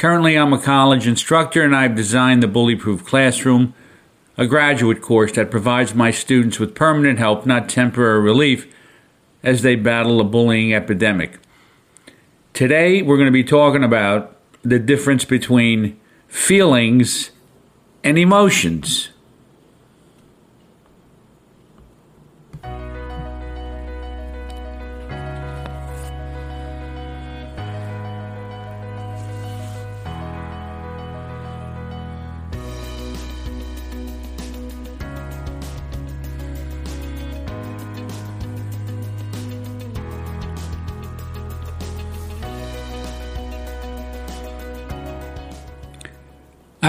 Currently, I'm a college instructor and I've designed the Bullyproof Classroom, a graduate course that provides my students with permanent help, not temporary relief, as they battle a bullying epidemic. Today, we're going to be talking about the difference between feelings and emotions.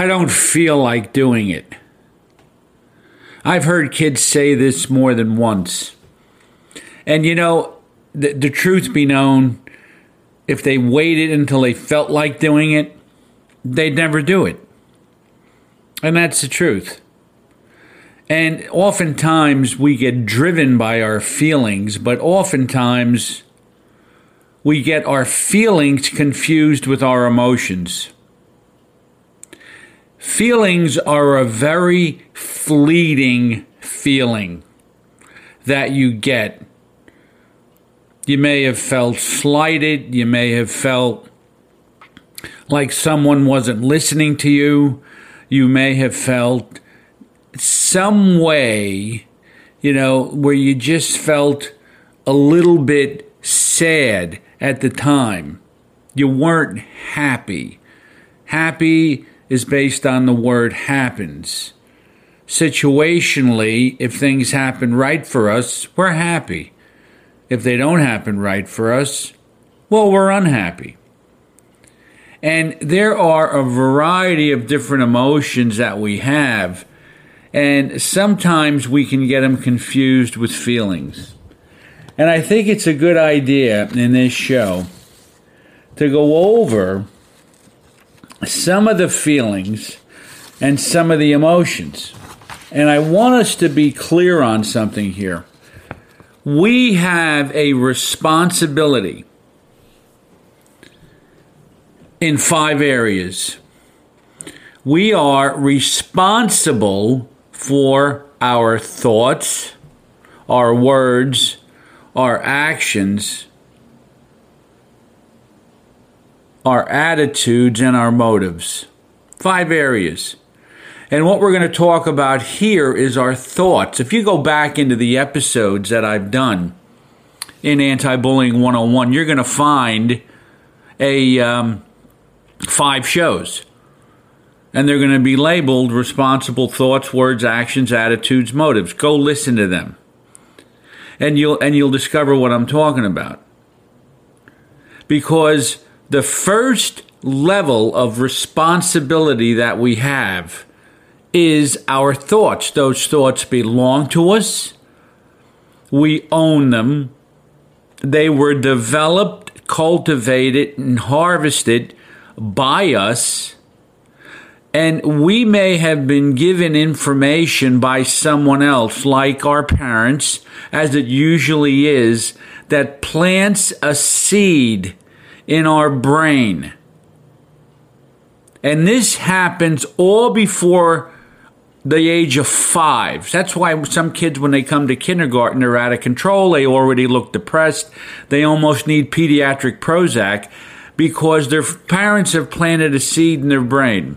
I don't feel like doing it. I've heard kids say this more than once. And you know, the, the truth be known, if they waited until they felt like doing it, they'd never do it. And that's the truth. And oftentimes we get driven by our feelings, but oftentimes we get our feelings confused with our emotions. Feelings are a very fleeting feeling that you get. You may have felt slighted. You may have felt like someone wasn't listening to you. You may have felt some way, you know, where you just felt a little bit sad at the time. You weren't happy. Happy is based on the word happens. Situationally, if things happen right for us, we're happy. If they don't happen right for us, well, we're unhappy. And there are a variety of different emotions that we have, and sometimes we can get them confused with feelings. And I think it's a good idea in this show to go over some of the feelings and some of the emotions. And I want us to be clear on something here. We have a responsibility in five areas. We are responsible for our thoughts, our words, our actions, our attitudes, and our motives. Five areas. And what we're going to talk about here is our thoughts. If you go back into the episodes that I've done in Anti Bullying 101, you're going to find a um, five shows. And they're going to be labeled responsible thoughts, words, actions, attitudes, motives. Go listen to them. And you'll and you'll discover what I'm talking about. Because the first level of responsibility that we have is our thoughts. Those thoughts belong to us. We own them. They were developed, cultivated, and harvested by us. And we may have been given information by someone else, like our parents, as it usually is, that plants a seed in our brain. And this happens all before the age of five. That's why some kids, when they come to kindergarten, they're out of control. They already look depressed. They almost need pediatric Prozac because their parents have planted a seed in their brain.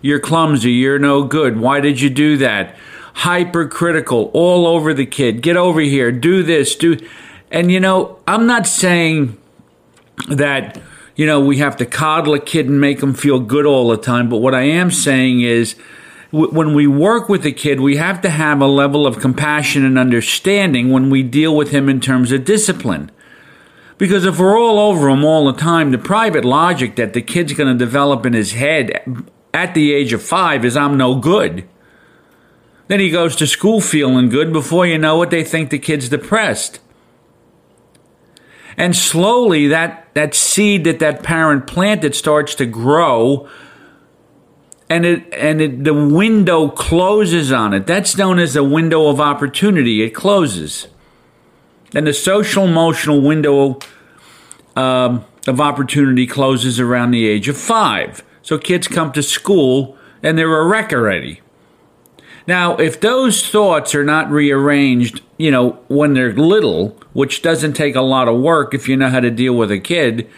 You're clumsy. You're no good. Why did you do that? Hypercritical all over the kid. Get over here. Do this. Do. And you know, I'm not saying that you know we have to coddle a kid and make them feel good all the time. But what I am saying is when we work with a kid, we have to have a level of compassion and understanding when we deal with him in terms of discipline. Because if we're all over him all the time, the private logic that the kid's going to develop in his head at the age of five is I'm no good. Then he goes to school feeling good. Before you know it, they think the kid's depressed. And slowly, that, that seed that that parent planted starts to grow and it and it, the window closes on it. That's known as a window of opportunity. It closes, and the social emotional window um, of opportunity closes around the age of five. So kids come to school and they're a wreck already. Now, if those thoughts are not rearranged, you know, when they're little, which doesn't take a lot of work if you know how to deal with a kid,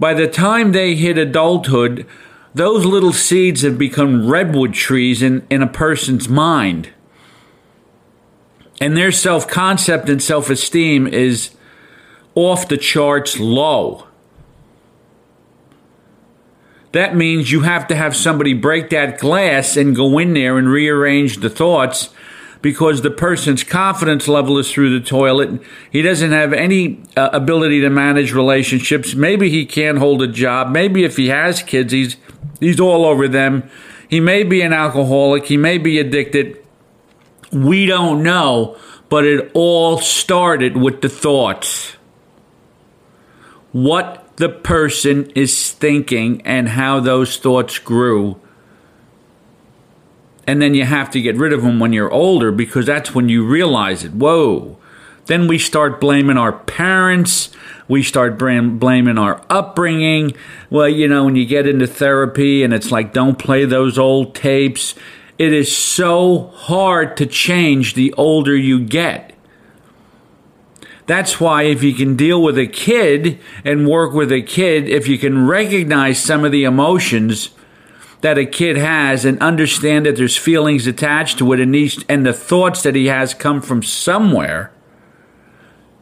by the time they hit adulthood, those little seeds have become redwood trees in, in a person's mind. And their self concept and self esteem is off the charts low. That means you have to have somebody break that glass and go in there and rearrange the thoughts because the person's confidence level is through the toilet. He doesn't have any uh, ability to manage relationships. Maybe he can't hold a job. Maybe if he has kids, he's He's all over them. He may be an alcoholic, he may be addicted. We don't know, but it all started with the thoughts. What the person is thinking and how those thoughts grew. And then you have to get rid of them when you're older because that's when you realize it. Whoa. Then we start blaming our parents we start blaming our upbringing. Well, you know, when you get into therapy and it's like, don't play those old tapes, it is so hard to change the older you get. That's why if you can deal with a kid and work with a kid, if you can recognize some of the emotions that a kid has and understand that there's feelings attached to it and, and the thoughts that he has come from somewhere,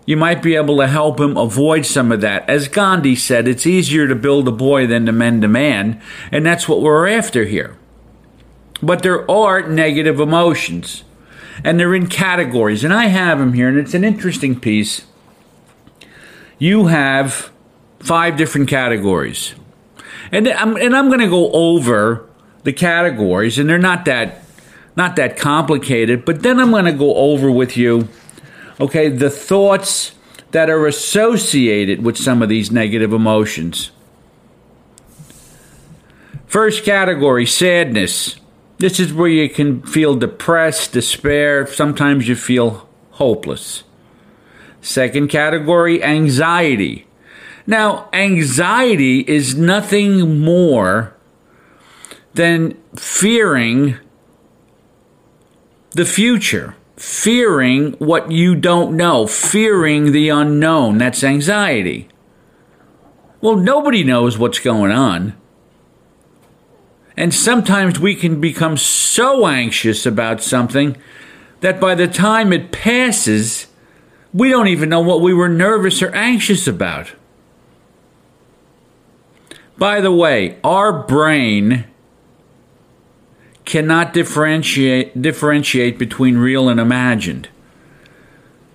you might be able to help him avoid some of that. As Gandhi said, it's easier to build a boy than to mend a man, and that's what we're after here. But there are negative emotions, and they're in categories, and I have them here, and it's an interesting piece. You have five different categories, and I'm, and I'm going to go over the categories, and they're not that not that complicated, but then I'm going to go over with you okay, the thoughts that are associated with some of these negative emotions. First category sadness. This is where you can feel depressed, despair, sometimes you feel hopeless. Second category anxiety. Now, anxiety is nothing more than fearing the future fearing what you don't know, fearing the unknown. That's anxiety. Well, nobody knows what's going on. And sometimes we can become so anxious about something that by the time it passes, we don't even know what we were nervous or anxious about. By the way, our brain cannot differentiate differentiate between real and imagined.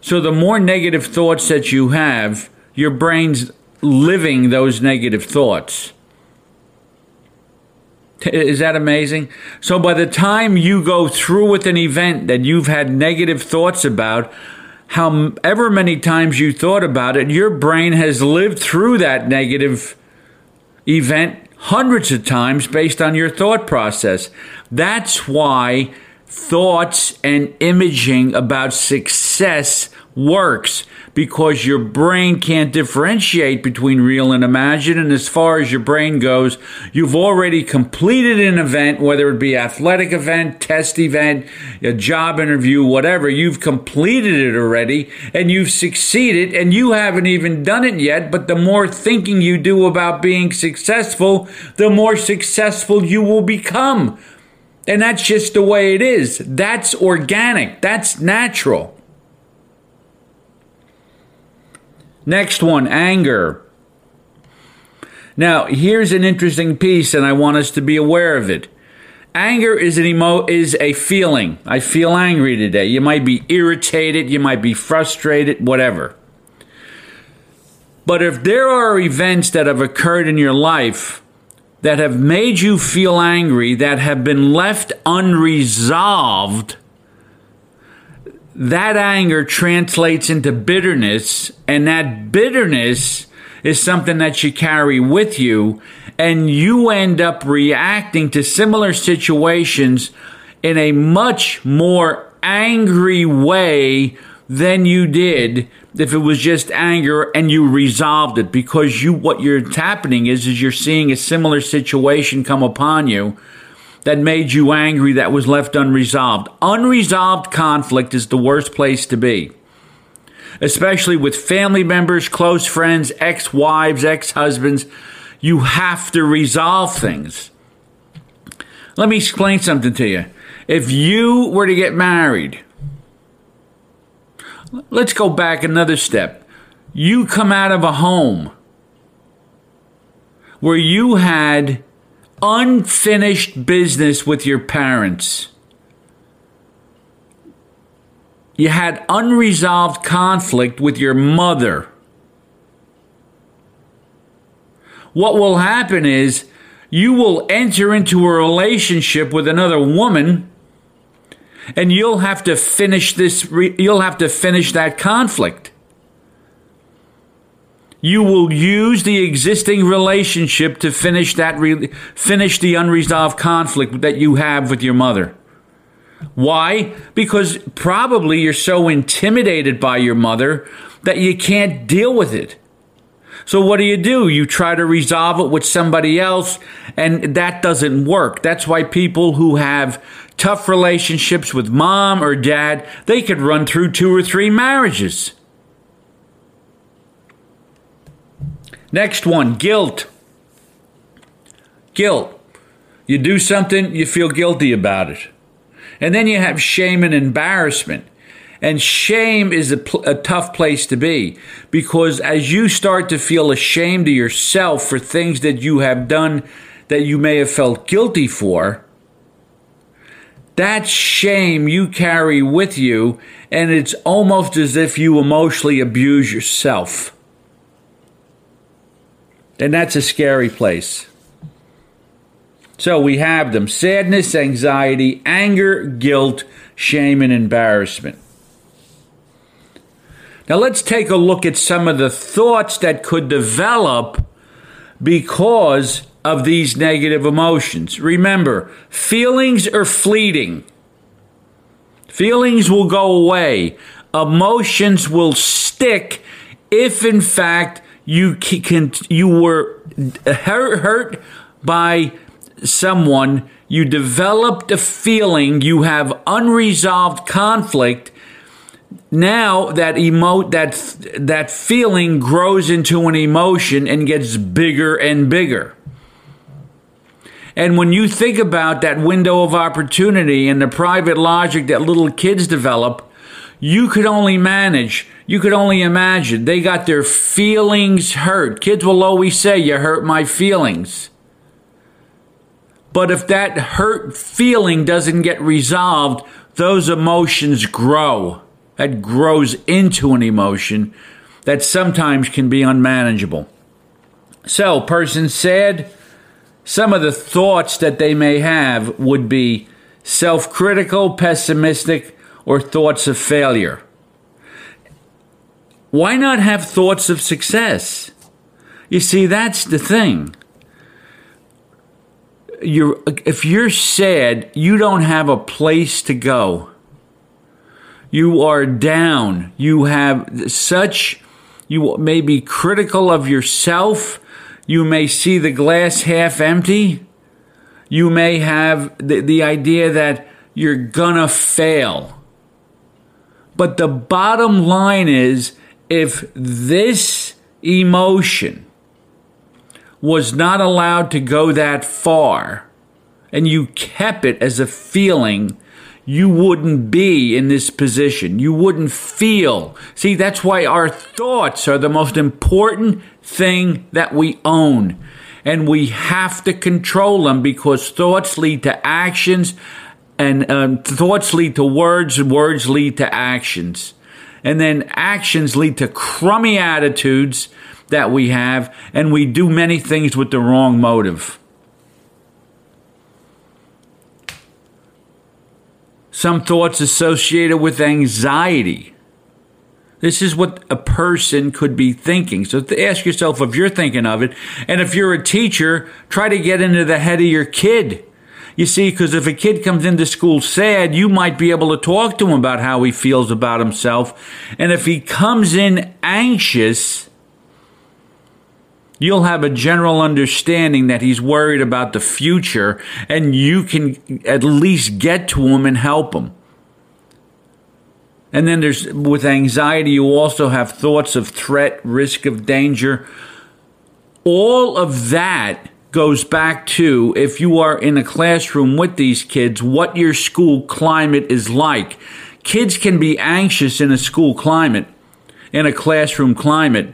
So the more negative thoughts that you have, your brain's living those negative thoughts. Is that amazing? So by the time you go through with an event that you've had negative thoughts about, however many times you thought about it, your brain has lived through that negative event hundreds of times based on your thought process. That's why thoughts and imaging about success works because your brain can't differentiate between real and imagined. And as far as your brain goes, you've already completed an event, whether it be athletic event, test event, a job interview, whatever. You've completed it already and you've succeeded and you haven't even done it yet. But the more thinking you do about being successful, the more successful you will become. And that's just the way it is. That's organic. That's natural. Next one, anger. Now, here's an interesting piece, and I want us to be aware of it. Anger is an emo is a feeling. I feel angry today. You might be irritated, you might be frustrated, whatever. But if there are events that have occurred in your life that have made you feel angry, that have been left unresolved, that anger translates into bitterness, and that bitterness is something that you carry with you, and you end up reacting to similar situations in a much more angry way than you did if it was just anger and you resolved it. Because you what you're happening is is you're seeing a similar situation come upon you that made you angry that was left unresolved. Unresolved conflict is the worst place to be, especially with family members, close friends, ex wives, ex husbands. You have to resolve things. Let me explain something to you. If you were to get married, let's go back another step. You come out of a home where you had unfinished business with your parents. You had unresolved conflict with your mother. What will happen is you will enter into a relationship with another woman and you'll have to finish this you'll have to finish that conflict you will use the existing relationship to finish that re- finish the unresolved conflict that you have with your mother. Why? Because probably you're so intimidated by your mother that you can't deal with it. So what do you do? You try to resolve it with somebody else and that doesn't work. That's why people who have tough relationships with mom or dad, they could run through two or three marriages. Next one guilt. Guilt. You do something, you feel guilty about it. And then you have shame and embarrassment. And shame is a, pl- a, tough place to be because as you start to feel ashamed of yourself for things that you have done that you may have felt guilty for, that shame you carry with you, and it's almost as if you emotionally abuse yourself. And that's a scary place. So we have them sadness, anxiety, anger, guilt, shame, and embarrassment. Now let's take a look at some of the thoughts that could develop because of these negative emotions. Remember, feelings are fleeting. Feelings will go away. Emotions will stick if, in fact, you can you were hurt, hurt by someone you developed a feeling you have unresolved conflict. Now that emote that that feeling grows into an emotion and gets bigger and bigger. And when you think about that window of opportunity and the private logic that little kids develop you could only manage, you could only imagine. They got their feelings hurt. Kids will always say, You hurt my feelings. But if that hurt feeling doesn't get resolved, those emotions grow. That grows into an emotion that sometimes can be unmanageable. So, person said, some of the thoughts that they may have would be self critical, pessimistic, or thoughts of failure? Why not have thoughts of success? You see, that's the thing. you're if you're sad, you don't have a place to go. You are down. You have such you may be critical of yourself. You may see the glass half empty. You may have the, the idea that you're gonna fail. But the bottom line is if this emotion was not allowed to go that far and you kept it as a feeling, you wouldn't be in this position. You wouldn't feel. See, that's why our thoughts are the most important thing that we own. And we have to control them because thoughts lead to actions, and um, thoughts lead to words, words lead to actions. And then actions lead to crummy attitudes that we have, and we do many things with the wrong motive. Some thoughts associated with anxiety. This is what a person could be thinking. So ask yourself if you're thinking of it. And if you're a teacher, try to get into the head of your kid. You see, because if a kid comes into school sad, you might be able to talk to him about how he feels about himself. And if he comes in anxious, you'll have a general understanding that he's worried about the future and you can at least get to him and help him. And then there's with anxiety, you also have thoughts of threat, risk of danger. All of that goes back to if you are in a classroom with these kids, what your school climate is like. Kids can be anxious in a school climate, in a classroom climate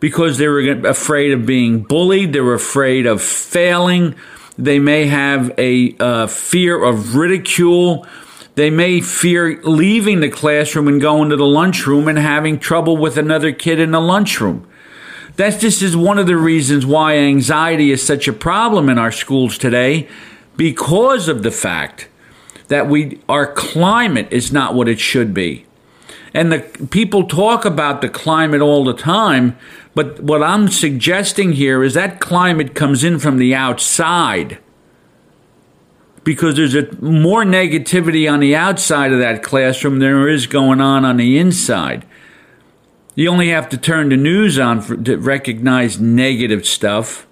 because they were afraid of being bullied, they were afraid of failing, they may have a uh, fear of ridicule. They may fear leaving the classroom and going to the lunchroom and having trouble with another kid in the lunchroom. That's just is one of the reasons why anxiety is such a problem in our schools today because of the fact that we our climate is not what it should be. And the people talk about the climate all the time, but what I'm suggesting here is that climate comes in from the outside. Because there's a, more negativity on the outside of that classroom than there is going on on the inside. You only have to turn the news on for, to recognize negative stuff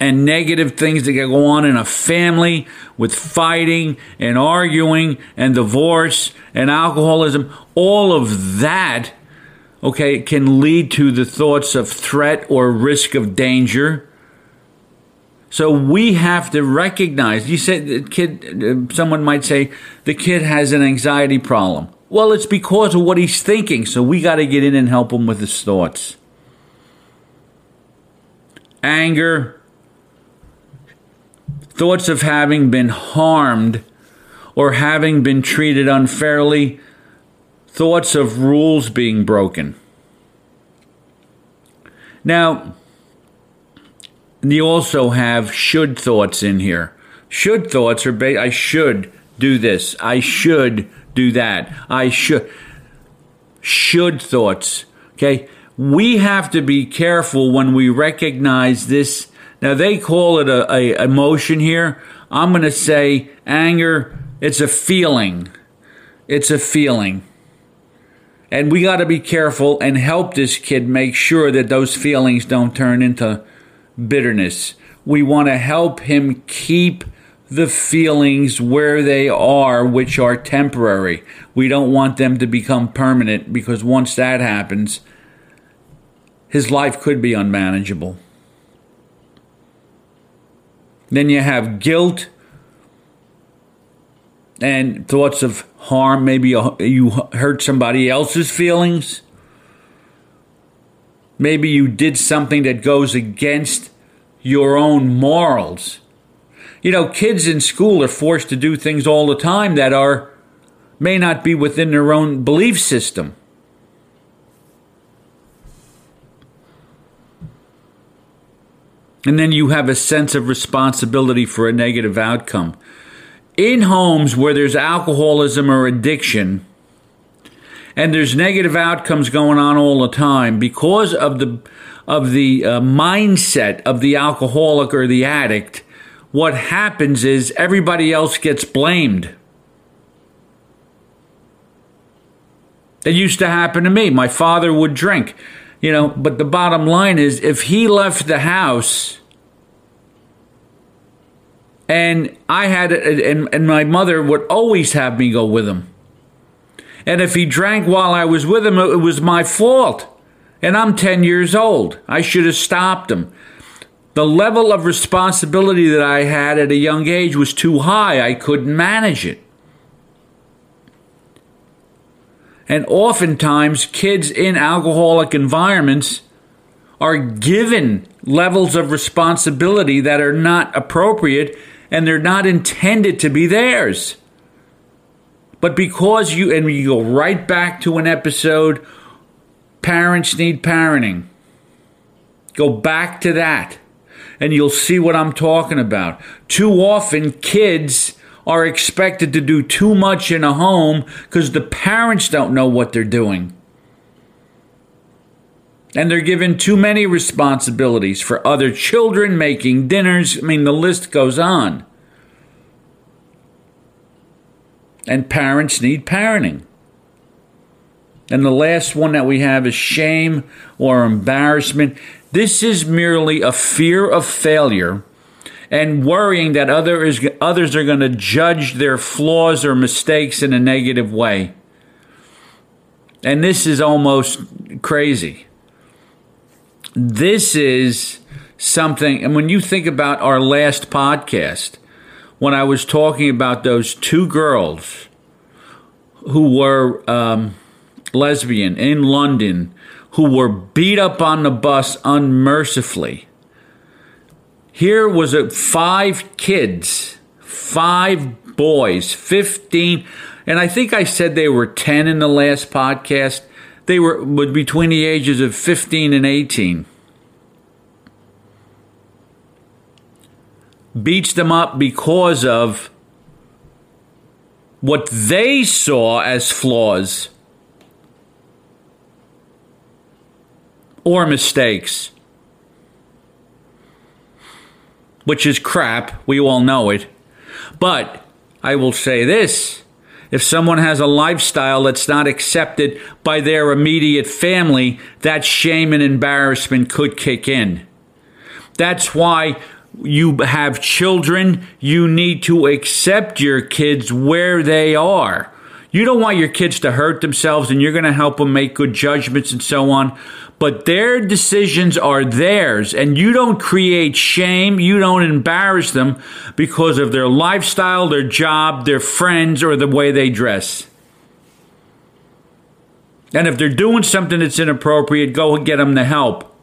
and negative things that go on in a family with fighting and arguing and divorce and alcoholism, all of that, okay, can lead to the thoughts of threat or risk of danger. So we have to recognize. You said the kid. Uh, someone might say the kid has an anxiety problem. Well, it's because of what he's thinking. So we got to get in and help him with his thoughts. Anger, thoughts of having been harmed or having been treated unfairly, thoughts of rules being broken. Now, you also have should thoughts in here. Should thoughts are ba- I should do this. I should do that. I should should thoughts. Okay? We have to be careful when we recognize this now they call it a, a emotion here. I'm going to say anger. It's a feeling. It's a feeling. And we got to be careful and help this kid make sure that those feelings don't turn into bitterness. We want to help him keep the feelings where they are, which are temporary. We don't want them to become permanent because once that happens, his life could be unmanageable. Then you have guilt and thoughts of harm. Maybe you hurt somebody else's feelings. Maybe you did something that goes against your own morals. You know, kids in school are forced to do things all the time that are may not be within their own belief system. And then you have a sense of responsibility for a negative outcome. In homes where there's alcoholism or addiction, and there's negative outcomes going on all the time because of the of the uh, mindset of the alcoholic or the addict what happens is everybody else gets blamed it used to happen to me my father would drink you know but the bottom line is if he left the house and I had and, and my mother would always have me go with him and if he drank while I was with him, it was my fault. And I'm 10 years old. I should have stopped him. The level of responsibility that I had at a young age was too high. I couldn't manage it. And oftentimes, kids in alcoholic environments are given levels of responsibility that are not appropriate and they're not intended to be theirs. But because you, and you go right back to an episode, parents need parenting. Go back to that, and you'll see what I'm talking about. Too often, kids are expected to do too much in a home because the parents don't know what they're doing. And they're given too many responsibilities for other children, making dinners. I mean, the list goes on. and parents need parenting. And the last one that we have is shame or embarrassment. This is merely a fear of failure and worrying that others are going to judge their flaws or mistakes in a negative way. And this is almost crazy. This is something, and when you think about our last podcast, when I was talking about those two girls who were um, lesbian in London who were beat up on the bus unmercifully. Here was a five kids, five boys, 15, and I think I said they were 10 in the last podcast. They were between the ages of 15 and 18. beats them up because of what they saw as flaws or mistakes, which is crap. We all know it. But I will say this if someone has a lifestyle that's not accepted by their immediate family, that shame and embarrassment could kick in. That's why you have children, you need to accept your kids where they are. You don't want your kids to hurt themselves and you're going to help them make good judgments and so on. But their decisions are theirs and you don't create shame. You don't embarrass them because of their lifestyle, their job, their friends, or the way they dress. And if they're doing something that's inappropriate, go and get them the help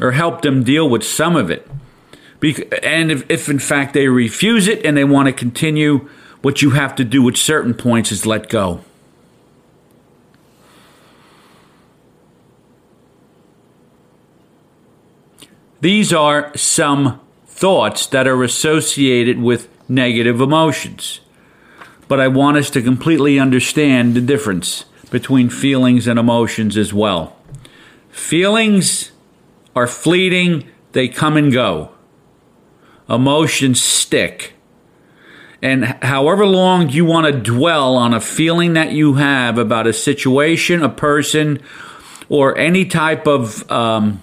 or help them deal with some of it. And if, if in fact they refuse it and they want to continue, what you have to do at certain points is let go. These are some thoughts that are associated with negative emotions. But I want us to completely understand the difference between feelings and emotions as well. Feelings are fleeting, they come and go. Emotions stick. And however long you want to dwell on a feeling that you have about a situation, a person, or any type of um,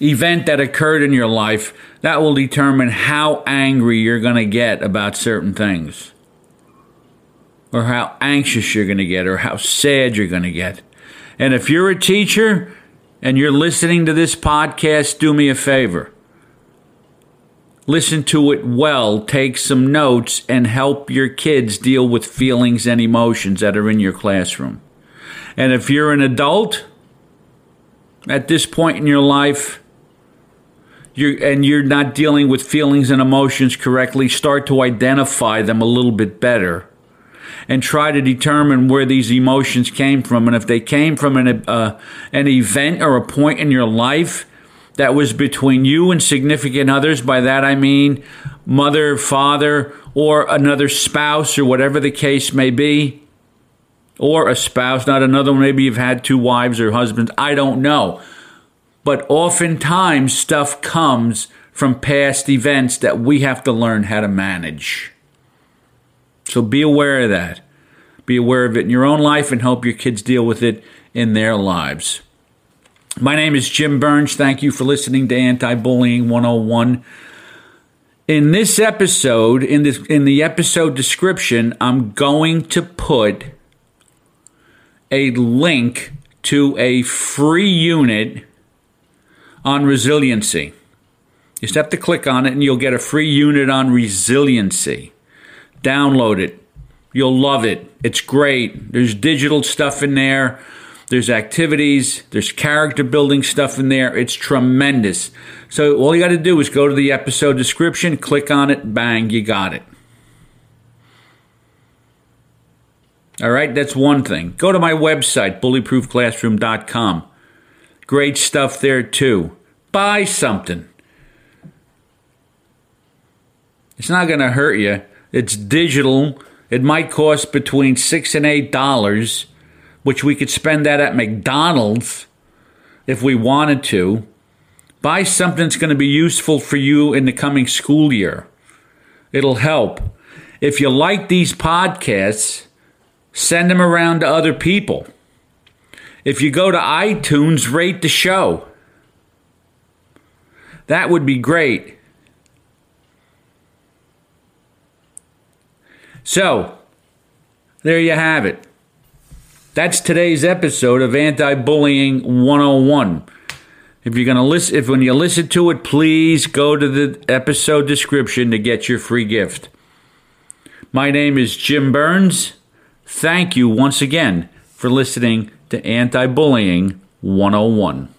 event that occurred in your life, that will determine how angry you're going to get about certain things, or how anxious you're going to get, or how sad you're going to get. And if you're a teacher, and you're listening to this podcast, do me a favor. Listen to it well, take some notes, and help your kids deal with feelings and emotions that are in your classroom. And if you're an adult at this point in your life, you're, and you're not dealing with feelings and emotions correctly, start to identify them a little bit better and try to determine where these emotions came from. And if they came from an, uh, an event or a point in your life that was between you and significant others, by that I mean mother, father, or another spouse or whatever the case may be, or a spouse, not another one. Maybe you've had two wives or husbands. I don't know. But oftentimes, stuff comes from past events that we have to learn how to manage. So be aware of that. Be aware of it in your own life and help your kids deal with it in their lives. My name is Jim Burns. Thank you for listening to Anti Bullying 101. In this episode, in this in the episode description, I'm going to put a link to a free unit on resiliency. You just have to click on it and you'll get a free unit on resiliency. Download it. You'll love it. It's great. There's digital stuff in there. There's activities, there's character building stuff in there. It's tremendous. So all you got to do is go to the episode description, click on it, bang, you got it. All right, that's one thing. Go to my website, bullyproofclassroom.com. Great stuff there too. Buy something. It's not going to hurt you. It's digital. It might cost between six and eight dollars, which we could spend that at McDonald's if we wanted to. Buy something that's going to be useful for you in the coming school year. It'll help. If you like these podcasts, send them around to other people. If you go to iTunes, rate the show. That would be great. So, there you have it. That's today's episode of Anti Bullying 101. If you're going to listen, if when you listen to it, please go to the episode description to get your free gift. My name is Jim Burns. Thank you once again for listening to Anti Bullying 101.